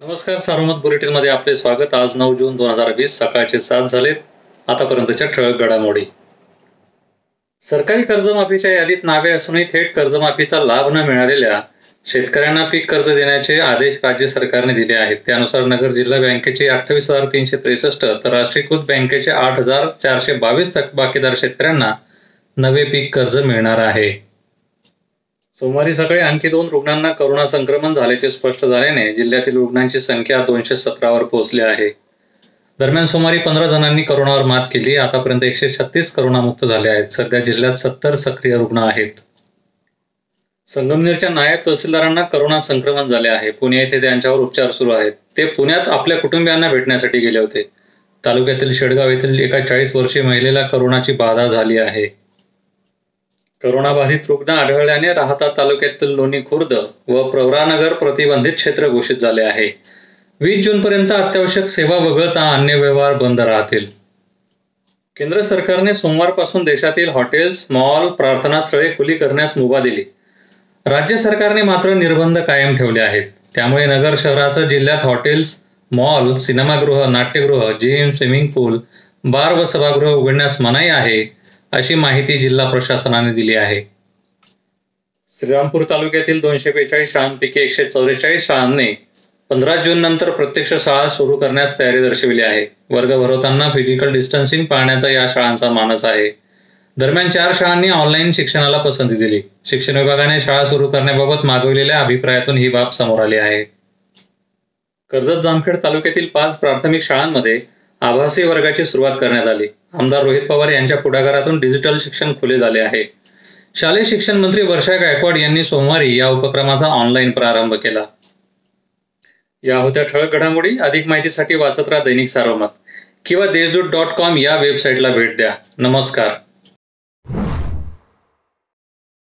नमस्कार सार्वमत बुलेटिनमध्ये आपले स्वागत. आज नऊ जून दोन हजार वीस सकाळचे सात झालेत. आतापर्यंतच्या ठळक घडामोडी. सरकारी कर्जमाफीच्या यादीत नावे असूनही थेट कर्जमाफीचा लाभ न मिळालेल्या शेतकऱ्यांना पीक कर्ज देण्याचे आदेश राज्य सरकारने दिले आहेत. त्यानुसार नगर जिल्हा बँकेचे अठ्ठावीस हजार तीनशे त्रेसष्ट तर राष्ट्रीयकृत बँकेचे आठ हजार चारशे बावीस बाकीदार शेतकऱ्यांना नवे पीक कर्ज मिळणार आहे. सोमवारी सकाळी आणखी दोन रुग्णांना कोरोना संक्रमण झाल्याचे स्पष्ट झाल्याने जिल्ह्यातील रुग्णांची संख्या दोनशे सतरावर पोहोचली आहे. दरम्यान सुमारे पंधरा जणांनी करोनावर मात केली. आतापर्यंत एकशे छत्तीस करोनामुक्त झाले आहेत. सध्या जिल्ह्यात सत्तर सक्रिय रुग्ण आहेत. संगमनेरच्या नायब तहसीलदारांना करोना संक्रमण झाले आहे. पुणे येथे त्यांच्यावर उपचार सुरू आहेत. ते पुण्यात आपल्या कुटुंबियांना भेटण्यासाठी गेले होते. तालुक्यातील शेडगाव येथील एका चाळीस वर्षीय महिलेला करोनाची बाधा झाली आहे. करोनाबाधित रुग्ण आढळल्याने राहता तालुक्यातील लोणी खुर्द व प्रवरानगर प्रतिबंधित क्षेत्र घोषित झाले आहे. वीस जूनपर्यंत अत्यावश्यक सेवा वगळता अन्य व्यवहार बंद राहतील. केंद्र सरकारने सोमवारपासून देशातील हॉटेल्स मॉल प्रार्थनास्थळे खुली करण्यास मुभा दिली. राज्य सरकारने मात्र निर्बंध कायम ठेवले आहेत. त्यामुळे नगर शहरासह जिल्ह्यात हॉटेल्स मॉल सिनेमागृह नाट्यगृह जिम स्विमिंग पूल बार व सभागृह उघडण्यास मनाई आहे. अशी माहिती जिल्हा प्रशासनाने दिली आहे. श्रीरामपूर तालुक्यातील दोनशे बेचाळीस शाळांपैकी एकशे चौवेचाळीस शाळांनी पंधरा जून नंतर प्रत्यक्ष शाळा सुरू करण्यास तयारी दर्शविली आहे. वर्ग भरवताना फिजिकल डिस्टन्सिंग पाळण्याचा या शाळांचा मानस आहे. दरम्यान चार शाळांनी ऑनलाईन शिक्षणाला पसंती दिली. शिक्षण विभागाने शाळा सुरू करण्याबाबत मागवलेल्या अभिप्रायातून ही बाब समोर आली आहे. कर्जत जामखेड तालुक्यातील पाच प्राथमिक शाळांमध्ये आभासी वर्गाची सुरुवात करण्यात आली. आमदार रोहित पवार यांच्या पुढाकारातून डिजिटल शिक्षण खुले झाले आहे. शालेय शिक्षण मंत्री वर्षा गायकवाड यांनी सोमवारी या उपक्रमाचा ऑनलाईन प्रारंभ केला. या होत्या ठळक घडामोडी. अधिक माहितीसाठी वाचत राहा दैनिक सारोमत. किंवा देशदूत डॉट कॉम या वेबसाईटला भेट द्या. नमस्कार.